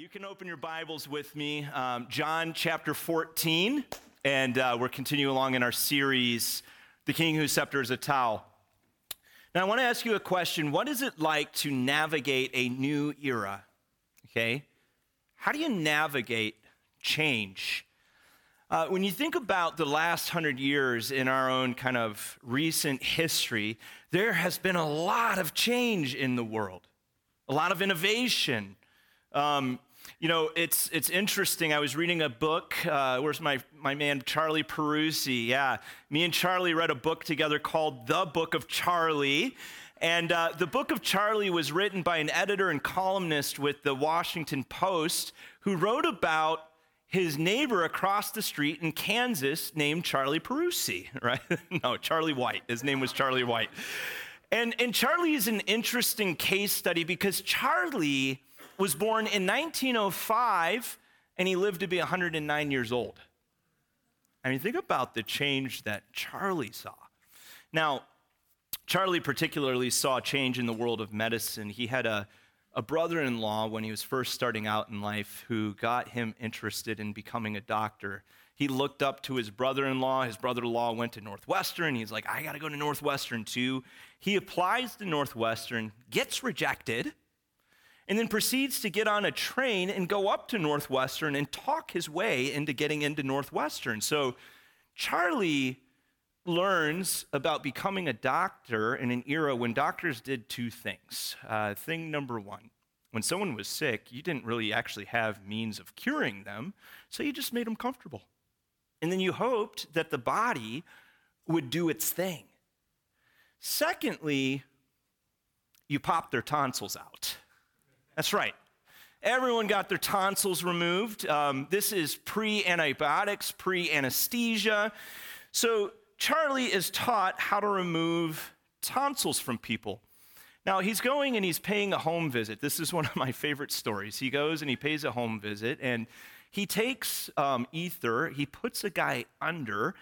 you can open your Bibles with me, um, John chapter 14, and uh, we're continuing along in our series, The King Whose Scepter is a Towel. Now, I want to ask you a question. What is it like to navigate a new era? Okay? How do you navigate change? Uh, when you think about the last hundred years in our own kind of recent history, there has been a lot of change in the world, a lot of innovation, um, you know, it's, it's interesting. I was reading a book. Uh, where's my, my man, Charlie Perusi? Yeah, me and Charlie read a book together called The Book of Charlie. And uh, the book of Charlie was written by an editor and columnist with the Washington Post who wrote about his neighbor across the street in Kansas named Charlie Perusi, right? no, Charlie White. His name was Charlie White. And, and Charlie is an interesting case study because Charlie was born in 1905 and he lived to be 109 years old. I mean, think about the change that Charlie saw. Now, Charlie particularly saw a change in the world of medicine. He had a, a brother in law when he was first starting out in life who got him interested in becoming a doctor. He looked up to his brother in law. His brother in law went to Northwestern. He's like, I got to go to Northwestern too. He applies to Northwestern, gets rejected, and then proceeds to get on a train and go up to Northwestern and talk his way into getting into Northwestern. So Charlie learns about becoming a doctor in an era when doctors did two things. Uh, thing number one, when someone was sick, you didn't really actually have means of curing them, so you just made them comfortable. And then you hoped that the body would do its thing. Secondly, you popped their tonsils out. That's right. Everyone got their tonsils removed. Um, this is pre antibiotics, pre anesthesia. So Charlie is taught how to remove tonsils from people. Now, he's going and he's paying a home visit. This is one of my favorite stories. He goes and he pays a home visit, and he takes um, ether, he puts a guy under,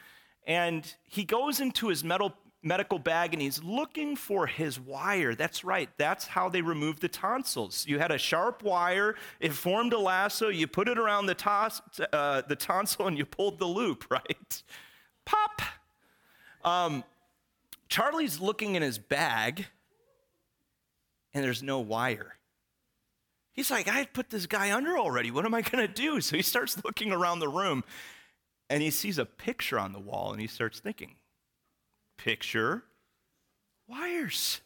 and he goes into his metal medical bag and he's looking for his wire. That's right, that's how they removed the tonsils. You had a sharp wire, it formed a lasso, you put it around the, tos, uh, the tonsil and you pulled the loop, right? Pop! Um, Charlie's looking in his bag and there's no wire. He's like, I put this guy under already. What am I going to do? So he starts looking around the room and he sees a picture on the wall and he starts thinking, picture wires.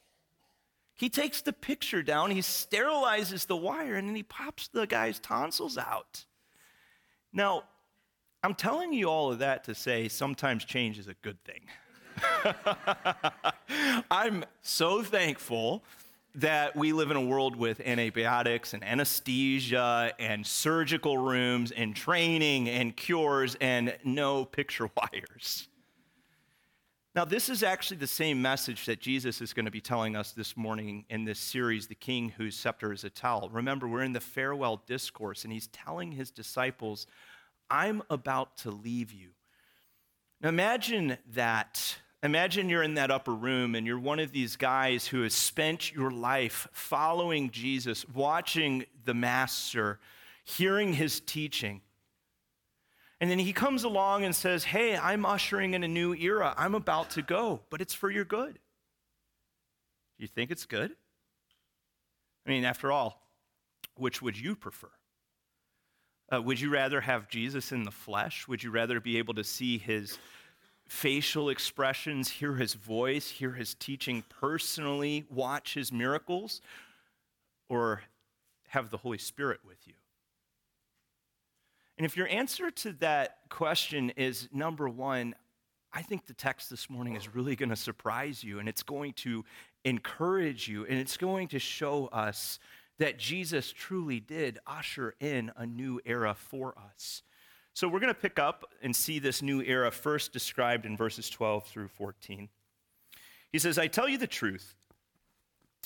He takes the picture down, he sterilizes the wire, and then he pops the guy's tonsils out. Now, I'm telling you all of that to say sometimes change is a good thing. I'm so thankful that we live in a world with antibiotics and anesthesia and surgical rooms and training and cures and no picture wires. Now, this is actually the same message that Jesus is going to be telling us this morning in this series, The King Whose Scepter is a Towel. Remember, we're in the farewell discourse, and he's telling his disciples, I'm about to leave you. Now, imagine that. Imagine you're in that upper room and you're one of these guys who has spent your life following Jesus, watching the Master, hearing his teaching. And then he comes along and says, Hey, I'm ushering in a new era. I'm about to go, but it's for your good. Do you think it's good? I mean, after all, which would you prefer? Uh, would you rather have Jesus in the flesh? Would you rather be able to see his facial expressions, hear his voice, hear his teaching personally, watch his miracles? Or have the Holy Spirit with you? And if your answer to that question is number one, I think the text this morning is really going to surprise you and it's going to encourage you and it's going to show us that Jesus truly did usher in a new era for us. So we're going to pick up and see this new era first described in verses 12 through 14. He says, I tell you the truth.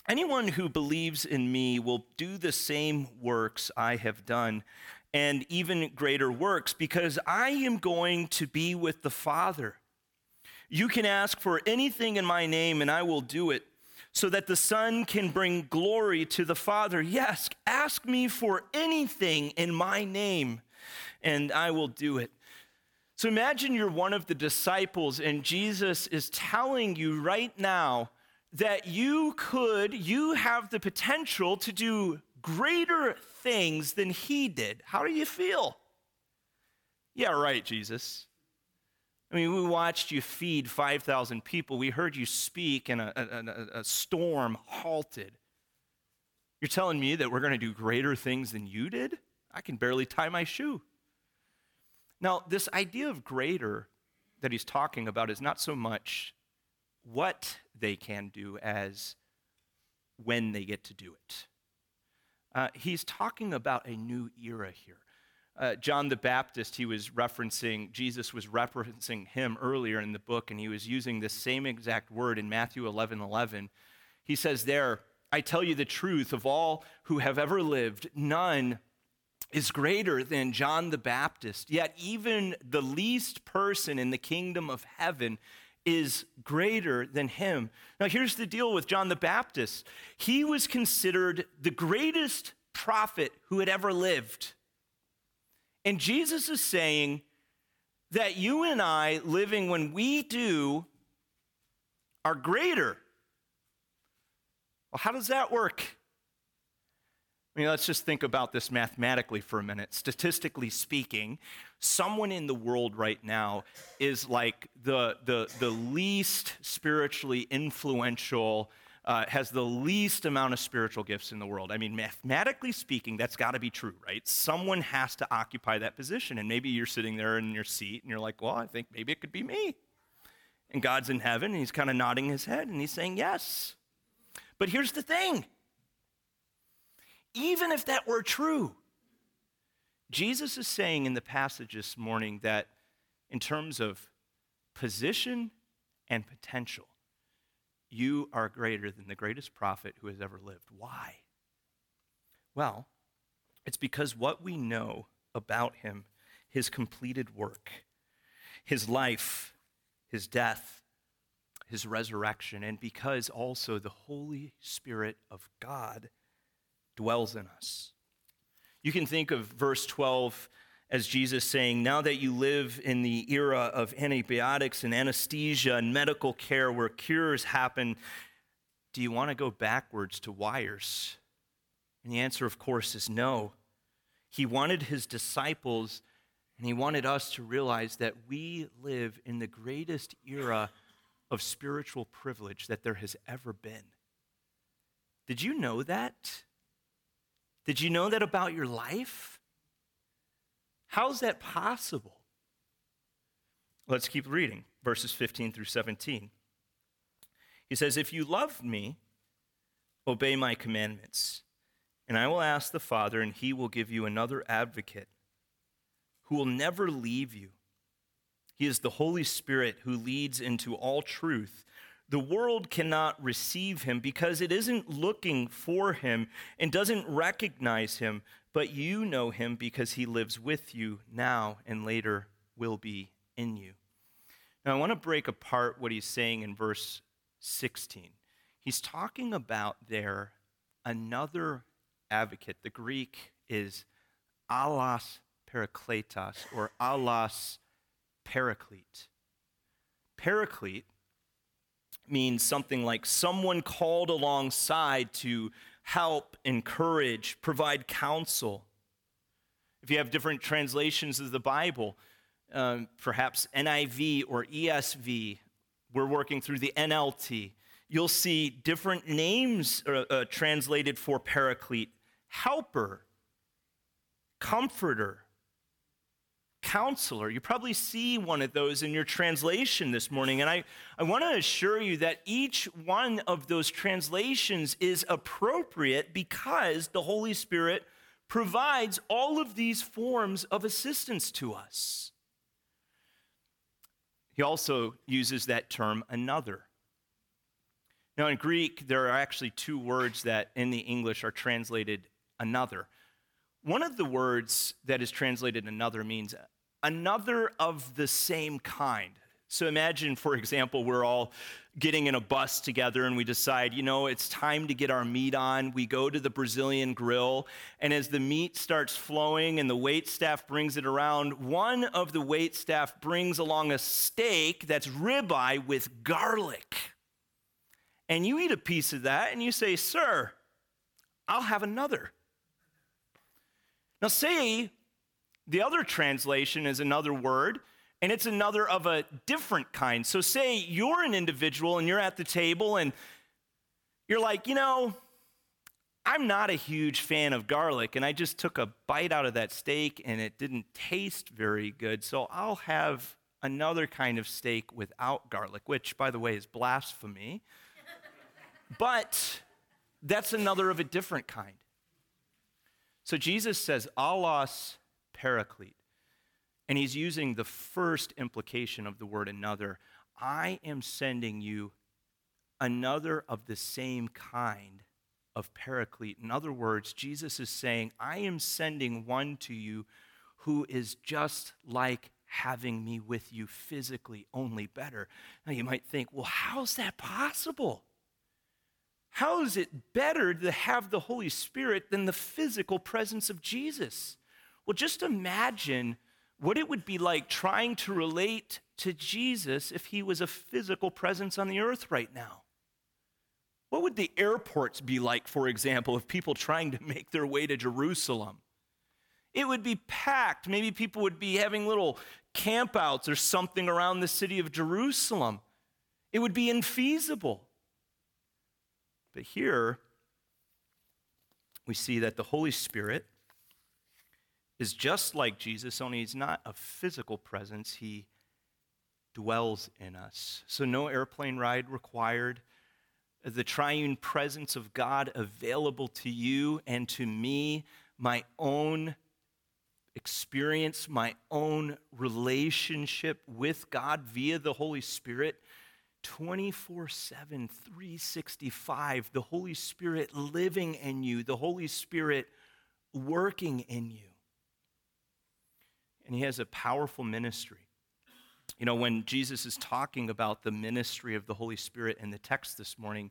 Anyone who believes in me will do the same works I have done and even greater works, because I am going to be with the Father. You can ask for anything in my name, and I will do it, so that the Son can bring glory to the Father. Yes, ask me for anything in my name, and I will do it. So imagine you're one of the disciples, and Jesus is telling you right now that you could, you have the potential to do greater things than he did. How do you feel? Yeah, right, Jesus. I mean, we watched you feed 5,000 people. We heard you speak, and a, a, a storm halted. You're telling me that we're going to do greater things than you did? I can barely tie my shoe. Now, this idea of greater that he's talking about is not so much what they can do as when they get to do it. Uh, he's talking about a new era here. Uh, John the Baptist, he was referencing, Jesus was referencing him earlier in the book, and he was using the same exact word in Matthew 11 11. He says there, I tell you the truth, of all who have ever lived, none is greater than John the Baptist. Yet, even the least person in the kingdom of heaven is greater than him. Now, here's the deal with John the Baptist he was considered the greatest prophet who had ever lived. And Jesus is saying that you and I, living when we do, are greater. Well, how does that work? I mean, let's just think about this mathematically for a minute. Statistically speaking, someone in the world right now is like the, the, the least spiritually influential uh, has the least amount of spiritual gifts in the world. I mean, mathematically speaking, that's got to be true, right? Someone has to occupy that position. And maybe you're sitting there in your seat and you're like, well, I think maybe it could be me. And God's in heaven and he's kind of nodding his head and he's saying, yes. But here's the thing even if that were true, Jesus is saying in the passage this morning that in terms of position and potential, you are greater than the greatest prophet who has ever lived. Why? Well, it's because what we know about him, his completed work, his life, his death, his resurrection, and because also the Holy Spirit of God dwells in us. You can think of verse 12 as Jesus saying, Now that you live in the era of antibiotics and anesthesia and medical care where cures happen, do you want to go backwards to wires? And the answer, of course, is no. He wanted his disciples and he wanted us to realize that we live in the greatest era of spiritual privilege that there has ever been. Did you know that? Did you know that about your life? How is that possible? Let's keep reading verses 15 through 17. He says, If you love me, obey my commandments, and I will ask the Father, and he will give you another advocate who will never leave you. He is the Holy Spirit who leads into all truth. The world cannot receive him because it isn't looking for him and doesn't recognize him, but you know him because he lives with you now and later will be in you. Now, I want to break apart what he's saying in verse 16. He's talking about there another advocate. The Greek is allos parakletos or allos paraclete. Paraclete means something like someone called alongside to help, encourage, provide counsel. If you have different translations of the Bible, um, perhaps NIV or ESV, we're working through the NLT. You'll see different names uh, uh, translated for paraclete helper, comforter, counselor. You probably see one of those in your translation this morning. And I, I want to assure you that each one of those translations is appropriate because the Holy Spirit provides all of these forms of assistance to us. He also uses that term another. Now, in Greek, there are actually two words that in the English are translated another. One of the words that is translated another means another of the same kind. So imagine, for example, we're all getting in a bus together and we decide, you know, it's time to get our meat on. We go to the Brazilian grill, and as the meat starts flowing and the wait staff brings it around, one of the wait staff brings along a steak that's ribeye with garlic. And you eat a piece of that and you say, Sir, I'll have another. Now, say the other translation is another word and it's another of a different kind. So, say you're an individual and you're at the table and you're like, you know, I'm not a huge fan of garlic, and I just took a bite out of that steak and it didn't taste very good. So, I'll have another kind of steak without garlic, which, by the way, is blasphemy. but that's another of a different kind. So, Jesus says, allos paraclete. And he's using the first implication of the word another. I am sending you another of the same kind of paraclete. In other words, Jesus is saying, I am sending one to you who is just like having me with you physically, only better. Now you might think, well, how's that possible? How is it better to have the Holy Spirit than the physical presence of Jesus? Well, just imagine what it would be like trying to relate to Jesus if he was a physical presence on the earth right now. What would the airports be like, for example, of people trying to make their way to Jerusalem? It would be packed. Maybe people would be having little campouts or something around the city of Jerusalem. It would be infeasible. But here, we see that the Holy Spirit is just like Jesus, only he's not a physical presence, he dwells in us. So, no airplane ride required. The triune presence of God available to you and to me, my own experience, my own relationship with God via the Holy Spirit. 24 7, 365, the Holy Spirit living in you, the Holy Spirit working in you and he has a powerful ministry. You know, when Jesus is talking about the ministry of the Holy Spirit in the text this morning,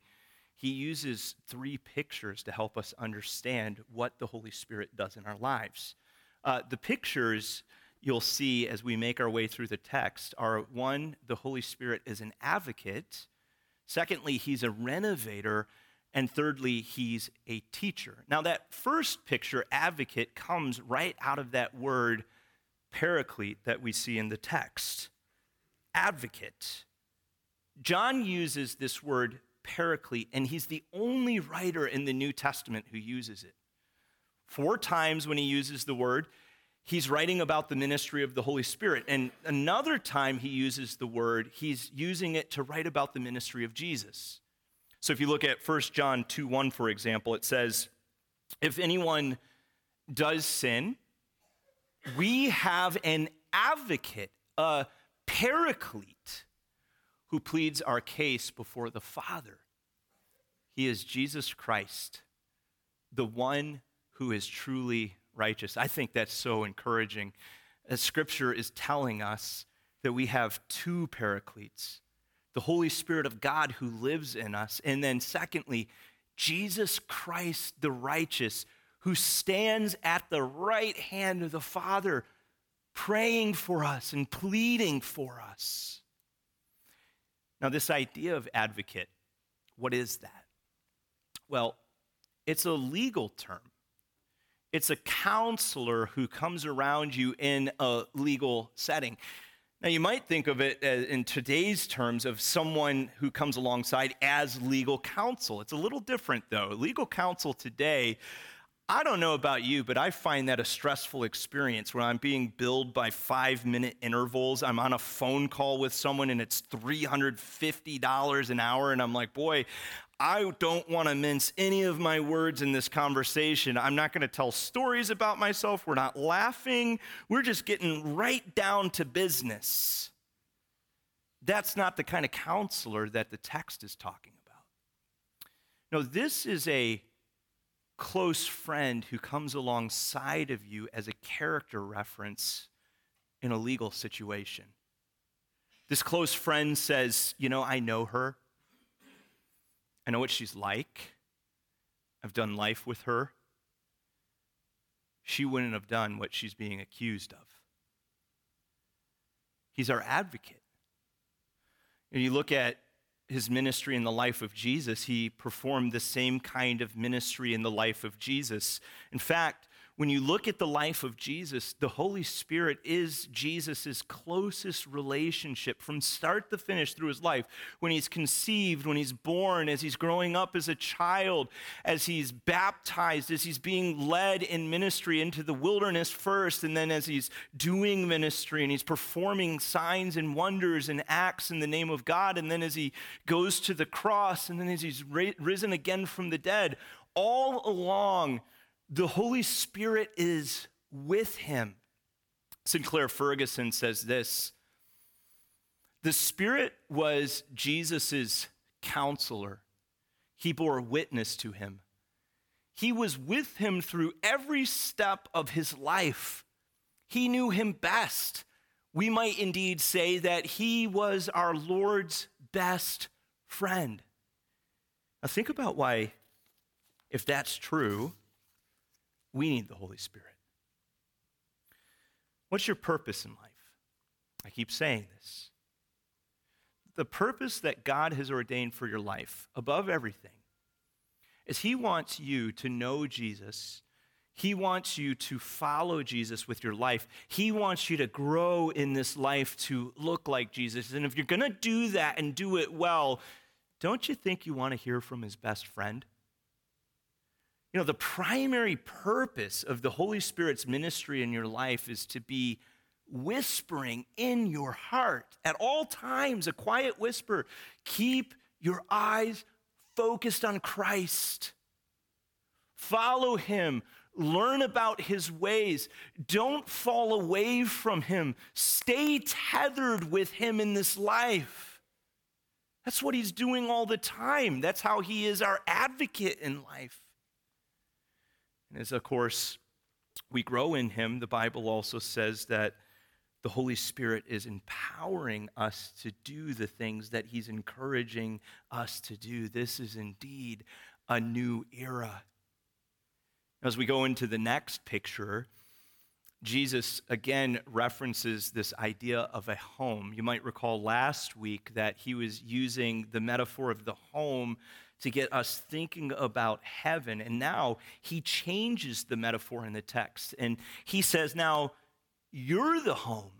he uses three pictures to help us understand what the Holy Spirit does in our lives. Uh, the pictures you'll see as we make our way through the text are one, the Holy Spirit is an advocate. Secondly, he's a renovator. And thirdly, he's a teacher. Now, that first picture, advocate, comes right out of that word paraclete that we see in the text advocate. John uses this word paraclete, and he's the only writer in the New Testament who uses it. Four times when he uses the word, he's writing about the ministry of the Holy Spirit. And another time he uses the word, he's using it to write about the ministry of Jesus. So if you look at 1 John 2 1, for example, it says, If anyone does sin, we have an advocate, a paraclete, who pleads our case before the Father. He is Jesus Christ, the one who is truly righteous. I think that's so encouraging. As Scripture is telling us that we have two paracletes the Holy Spirit of God who lives in us, and then, secondly, Jesus Christ the righteous who stands at the right hand of the Father, praying for us and pleading for us. Now, this idea of advocate, what is that? Well, it's a legal term. It's a counselor who comes around you in a legal setting. Now, you might think of it uh, in today's terms of someone who comes alongside as legal counsel. It's a little different, though. Legal counsel today I don't know about you, but I find that a stressful experience when I'm being billed by five minute intervals. I'm on a phone call with someone and it's $350 an hour, and I'm like, boy, I don't want to mince any of my words in this conversation. I'm not going to tell stories about myself. We're not laughing. We're just getting right down to business. That's not the kind of counselor that the text is talking about. No, this is a close friend who comes alongside of you as a character reference in a legal situation. This close friend says, You know, I know her. I know what she's like. I've done life with her. She wouldn't have done what she's being accused of. He's our advocate. And you look at his ministry in the life of Jesus, he performed the same kind of ministry in the life of Jesus. In fact, when you look at the life of Jesus, the Holy Spirit is Jesus' closest relationship from start to finish through his life. When he's conceived, when he's born, as he's growing up as a child, as he's baptized, as he's being led in ministry into the wilderness first, and then as he's doing ministry and he's performing signs and wonders and acts in the name of God, and then as he goes to the cross, and then as he's risen again from the dead, all along, the Holy Spirit is with him. Sinclair Ferguson says this The Spirit was Jesus' counselor, he bore witness to him. He was with him through every step of his life. He knew him best. We might indeed say that he was our Lord's best friend. Now, think about why, if that's true, we need the Holy Spirit. What's your purpose in life? I keep saying this. The purpose that God has ordained for your life, above everything, is He wants you to know Jesus. He wants you to follow Jesus with your life. He wants you to grow in this life to look like Jesus. And if you're going to do that and do it well, don't you think you want to hear from His best friend? You know, the primary purpose of the Holy Spirit's ministry in your life is to be whispering in your heart at all times, a quiet whisper. Keep your eyes focused on Christ. Follow him. Learn about his ways. Don't fall away from him. Stay tethered with him in this life. That's what he's doing all the time. That's how he is our advocate in life. As, of course, we grow in Him, the Bible also says that the Holy Spirit is empowering us to do the things that He's encouraging us to do. This is indeed a new era. As we go into the next picture, Jesus again references this idea of a home. You might recall last week that he was using the metaphor of the home to get us thinking about heaven. And now he changes the metaphor in the text. And he says, Now you're the home.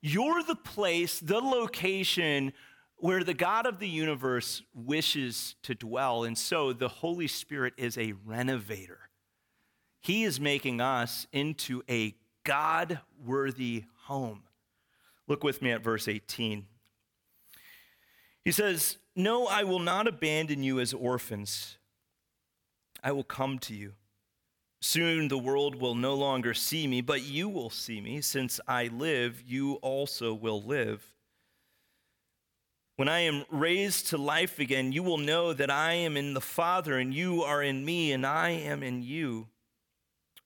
You're the place, the location where the God of the universe wishes to dwell. And so the Holy Spirit is a renovator. He is making us into a God worthy home. Look with me at verse 18. He says, No, I will not abandon you as orphans. I will come to you. Soon the world will no longer see me, but you will see me. Since I live, you also will live. When I am raised to life again, you will know that I am in the Father, and you are in me, and I am in you.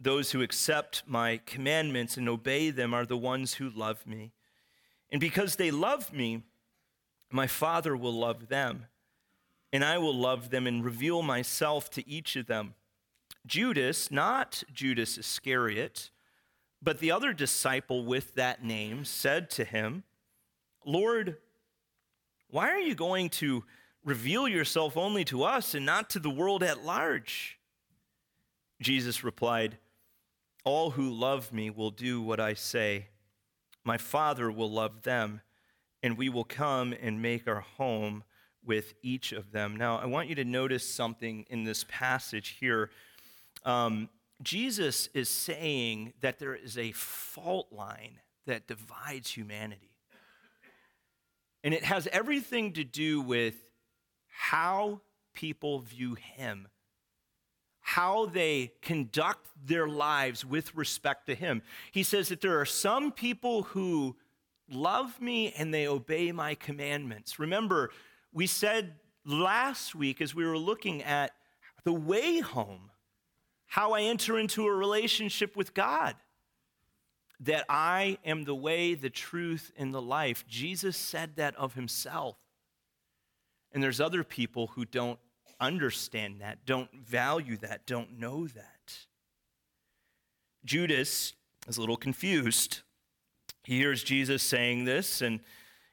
Those who accept my commandments and obey them are the ones who love me. And because they love me, my Father will love them, and I will love them and reveal myself to each of them. Judas, not Judas Iscariot, but the other disciple with that name, said to him, Lord, why are you going to reveal yourself only to us and not to the world at large? Jesus replied, All who love me will do what I say. My Father will love them and we will come and make our home with each of them. Now, I want you to notice something in this passage here. Um, Jesus is saying that there is a fault line that divides humanity. And it has everything to do with how people view him, how they conduct their lives with respect to him. He says that there are some people who love me and they obey my commandments. Remember, we said last week as we were looking at the way home, how I enter into a relationship with God. that I am the way, the truth, and the life. Jesus said that of himself. And there's other people who don't understand that, don't value that, don't know that. Judas is a little confused. He hears Jesus saying this, and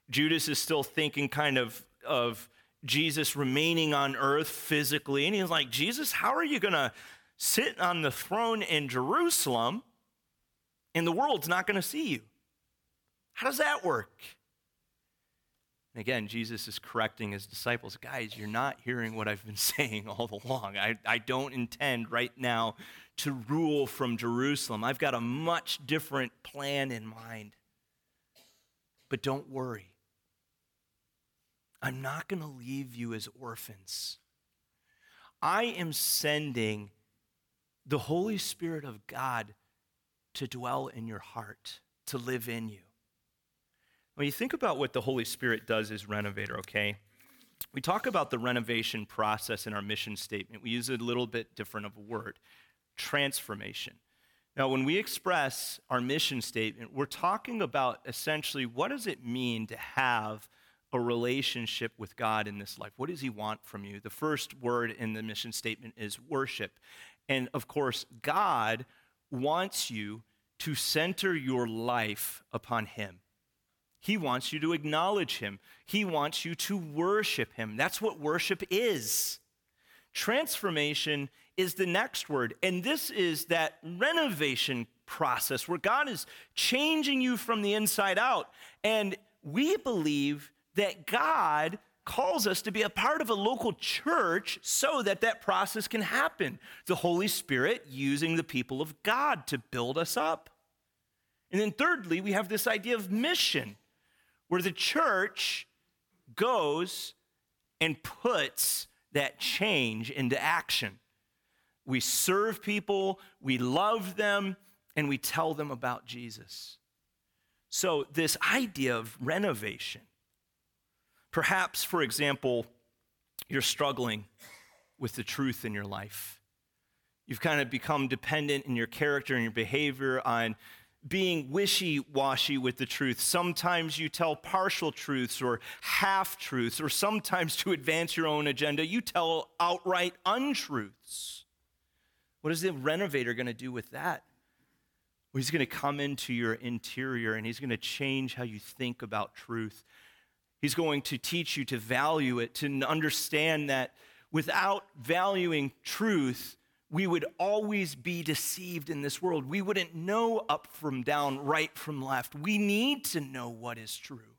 Judas is still thinking kind of of Jesus remaining on earth physically. And he's like, Jesus, how are you going to sit on the throne in Jerusalem and the world's not going to see you? How does that work? And again, Jesus is correcting his disciples guys, you're not hearing what I've been saying all along. I, I don't intend right now to rule from Jerusalem. I've got a much different plan in mind. But don't worry. I'm not going to leave you as orphans. I am sending the Holy Spirit of God to dwell in your heart, to live in you. When you think about what the Holy Spirit does as renovator, okay? We talk about the renovation process in our mission statement. We use a little bit different of a word transformation. Now, when we express our mission statement, we're talking about essentially what does it mean to have a relationship with God in this life? What does He want from you? The first word in the mission statement is worship. And of course, God wants you to center your life upon Him. He wants you to acknowledge Him, He wants you to worship Him. That's what worship is. Transformation is the next word, and this is that renovation process where God is changing you from the inside out. And we believe that God calls us to be a part of a local church so that that process can happen. The Holy Spirit using the people of God to build us up. And then, thirdly, we have this idea of mission, where the church goes and puts that change into action. We serve people, we love them, and we tell them about Jesus. So, this idea of renovation Perhaps, for example, you're struggling with the truth in your life. You've kind of become dependent in your character and your behavior on being wishy washy with the truth. Sometimes you tell partial truths or half truths, or sometimes to advance your own agenda, you tell outright untruths. What is the renovator going to do with that? Well, he's going to come into your interior and he's going to change how you think about truth. He's going to teach you to value it, to understand that without valuing truth, we would always be deceived in this world. We wouldn't know up from down, right from left. We need to know what is true.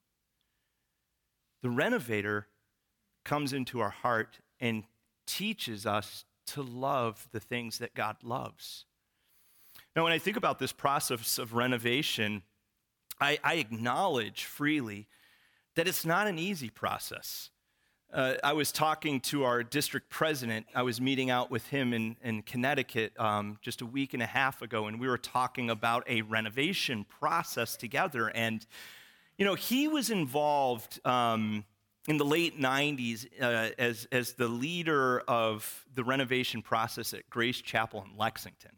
The renovator comes into our heart and teaches us to love the things that God loves. Now, when I think about this process of renovation, I, I acknowledge freely that it's not an easy process. Uh, I was talking to our district president. I was meeting out with him in, in Connecticut um, just a week and a half ago, and we were talking about a renovation process together. And, you know, he was involved um, in the late 90s uh, as, as the leader of the renovation process at Grace Chapel in Lexington.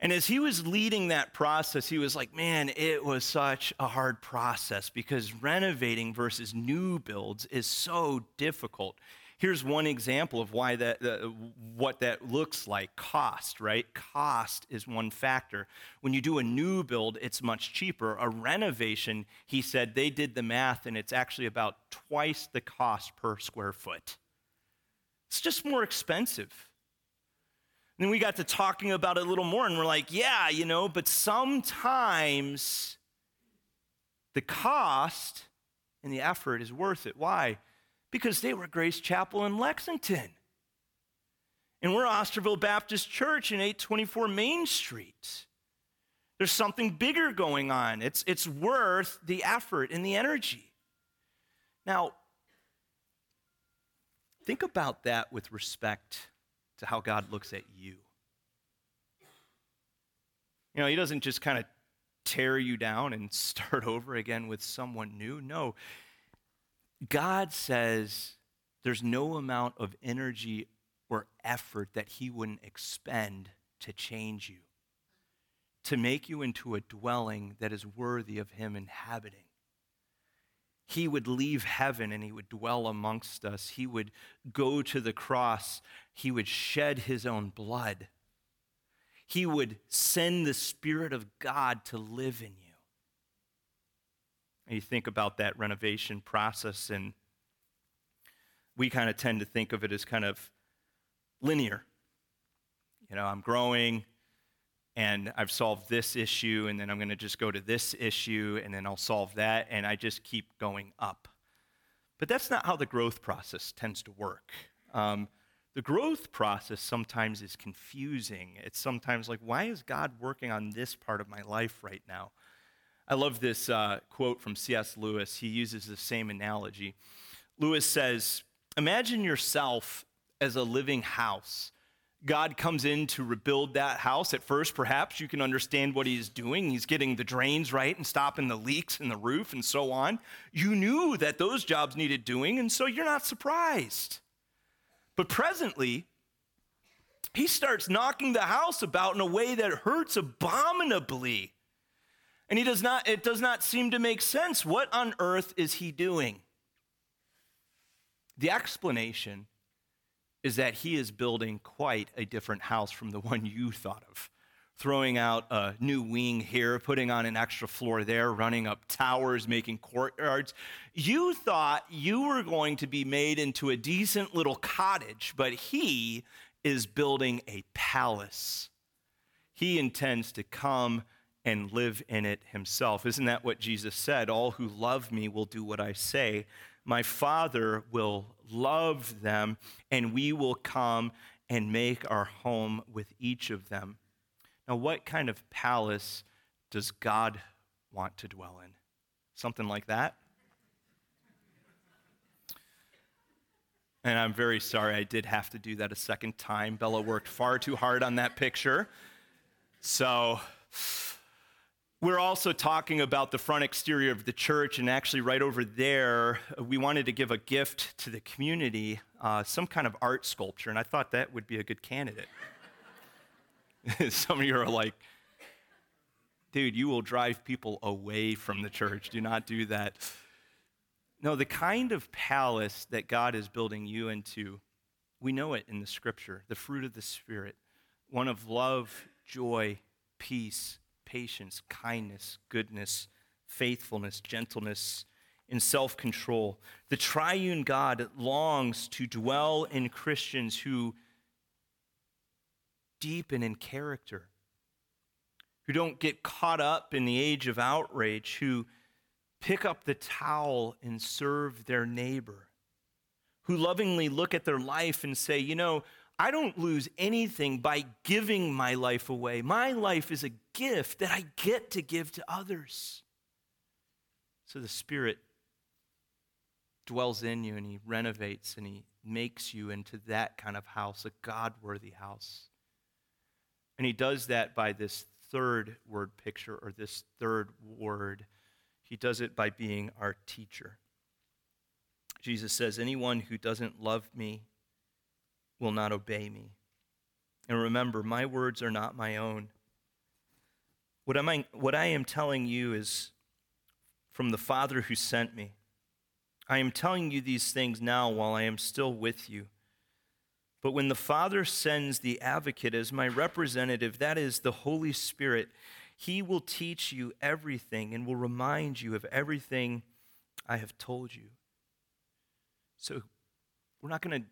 And as he was leading that process, he was like, man, it was such a hard process because renovating versus new builds is so difficult. Here's one example of why that, uh, what that looks like cost, right? Cost is one factor. When you do a new build, it's much cheaper. A renovation, he said, they did the math and it's actually about twice the cost per square foot. It's just more expensive. Then we got to talking about it a little more, and we're like, yeah, you know, but sometimes the cost and the effort is worth it. Why? Because they were Grace Chapel in Lexington. And we're Osterville Baptist Church in 824 Main Street. There's something bigger going on. It's, it's worth the effort and the energy. Now, think about that with respect to how God looks at you. You know, He doesn't just kind of tear you down and start over again with someone new. No. God says there's no amount of energy or effort that He wouldn't expend to change you, to make you into a dwelling that is worthy of him inhabiting. He would leave heaven and he would dwell amongst us. He would go to the cross. He would shed his own blood. He would send the Spirit of God to live in you. And you think about that renovation process, and we kind of tend to think of it as kind of linear. You know, I'm growing, and I've solved this issue, and then I'm going to just go to this issue, and then I'll solve that, and I just keep going up. But that's not how the growth process tends to work. Um, the growth process sometimes is confusing. It's sometimes like, why is God working on this part of my life right now? I love this uh, quote from C.S. Lewis. He uses the same analogy. Lewis says, Imagine yourself as a living house God comes in to rebuild that house. At first, perhaps you can understand what he's doing. He's getting the drains right and stopping the leaks in the roof and so on. You knew that those jobs needed doing, and so you're not surprised. But presently, he starts knocking the house about in a way that hurts abominably. And he does not, it does not seem to make sense. What on earth is he doing? The explanation is that he is building quite a different house from the one you thought of. Throwing out a new wing here, putting on an extra floor there, running up towers, making courtyards. You thought you were going to be made into a decent little cottage, but he is building a palace. He intends to come and live in it himself. Isn't that what Jesus said? All who love me will do what I say. My Father will love them, and we will come and make our home with each of them. Now, what kind of palace does God want to dwell in? Something like that? And I'm very sorry I did have to do that a second time. Bella worked far too hard on that picture. So, we're also talking about the front exterior of the church, and actually, right over there, we wanted to give a gift to the community, uh, some kind of art sculpture, and I thought that would be a good candidate. some of you are like, dude, you will drive people away from the church. Do not do that. No, the kind of palace that God is building you into, we know it in the scripture the fruit of the Spirit, one of love, joy, peace patience, kindness, goodness, faithfulness, gentleness, and self control. The triune God longs to dwell in Christians who deepen in character, who don't get caught up in the age of outrage, who pick up the towel and serve their neighbor, who lovingly look at their life and say, you know, I don't lose anything by giving my life away. My life is a gift that I get to give to others. So the Spirit dwells in you and He renovates and He makes you into that kind of house, a God worthy house. And He does that by this third word picture or this third word. He does it by being our teacher. Jesus says, Anyone who doesn't love me will not obey me. And remember, my words are not my own. What, am I, what I am telling you is from the Father who sent me. I am telling you these things now while I am still with you. But when the Father sends the advocate as my representative, that is the Holy Spirit, he will teach you everything and will remind you of everything I have told you. So we're not going to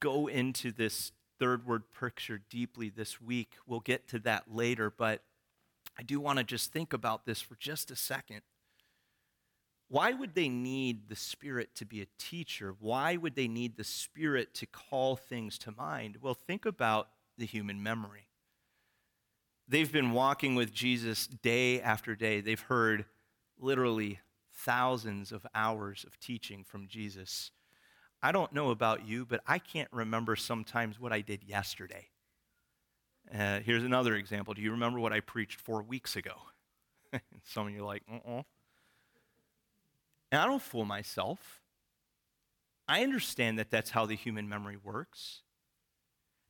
go into this third word picture deeply this week. We'll get to that later, but I do want to just think about this for just a second. Why would they need the Spirit to be a teacher? Why would they need the Spirit to call things to mind? Well, think about the human memory. They've been walking with Jesus day after day. They've heard literally thousands of hours of teaching from Jesus. I don't know about you, but I can't remember sometimes what I did yesterday. Uh, here's another example. Do you remember what I preached four weeks ago? And some of you are like, uh-uh. And I don't fool myself. I understand that that's how the human memory works.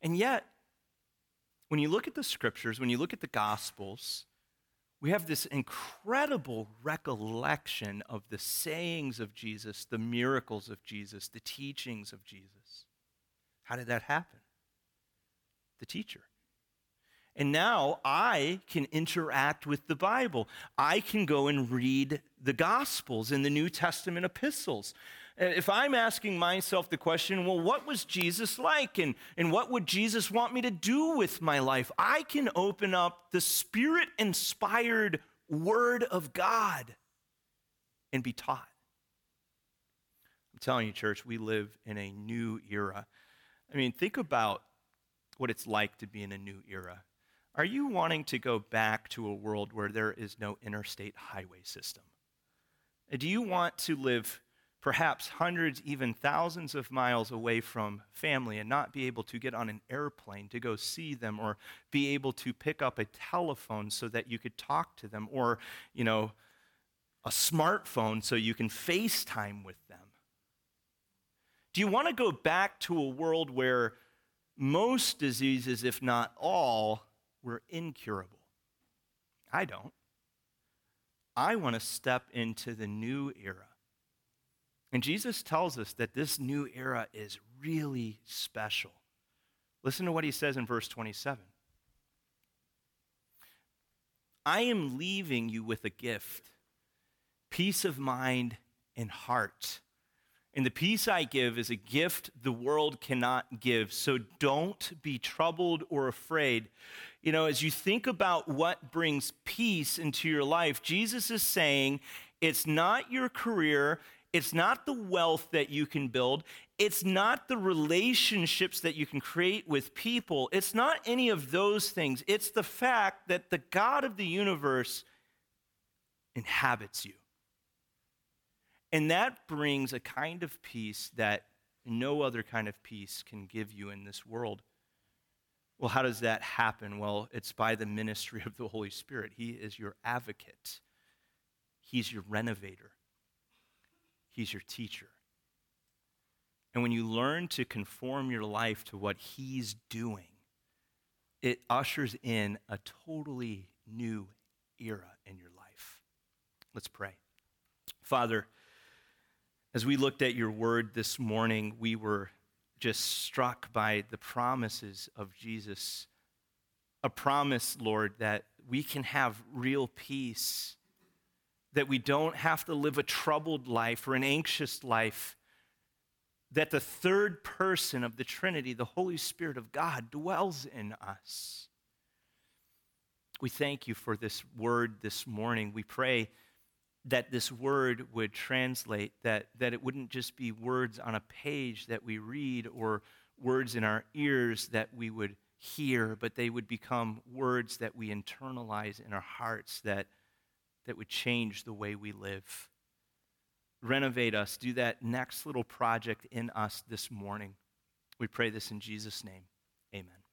And yet, when you look at the scriptures, when you look at the gospels, we have this incredible recollection of the sayings of Jesus, the miracles of Jesus, the teachings of Jesus. How did that happen? The teacher. And now I can interact with the Bible. I can go and read the Gospels and the New Testament epistles. If I'm asking myself the question, well, what was Jesus like? And, and what would Jesus want me to do with my life? I can open up the spirit inspired Word of God and be taught. I'm telling you, church, we live in a new era. I mean, think about what it's like to be in a new era. Are you wanting to go back to a world where there is no interstate highway system? Do you want to live perhaps hundreds, even thousands of miles away from family and not be able to get on an airplane to go see them or be able to pick up a telephone so that you could talk to them or, you know, a smartphone so you can FaceTime with them? Do you want to go back to a world where most diseases, if not all, were incurable? I don't. I want to step into the new era and Jesus tells us that this new era is really special. Listen to what he says in verse 27. I am leaving you with a gift peace of mind and heart. And the peace I give is a gift the world cannot give. So don't be troubled or afraid. You know, as you think about what brings peace into your life, Jesus is saying it's not your career, it's not the wealth that you can build. It's not the relationships that you can create with people. It's not any of those things. It's the fact that the God of the universe inhabits you. And that brings a kind of peace that no other kind of peace can give you in this world. Well, how does that happen? Well, it's by the ministry of the Holy Spirit. He is your advocate, He's your renovator. He's your teacher. And when you learn to conform your life to what He's doing, it ushers in a totally new era in your life. Let's pray. Father, as we looked at your word this morning, we were just struck by the promises of Jesus. A promise, Lord, that we can have real peace that we don't have to live a troubled life or an anxious life, that the third person of the Trinity, the Holy Spirit of God, dwells in us. We thank you for this word this morning. We pray that this word would translate, that, that it wouldn't just be words on a page that we read or words in our ears that we would hear, but they would become words that we internalize in our hearts that that would change the way we live. Renovate us. Do that next little project in us this morning. We pray this in Jesus' name. Amen.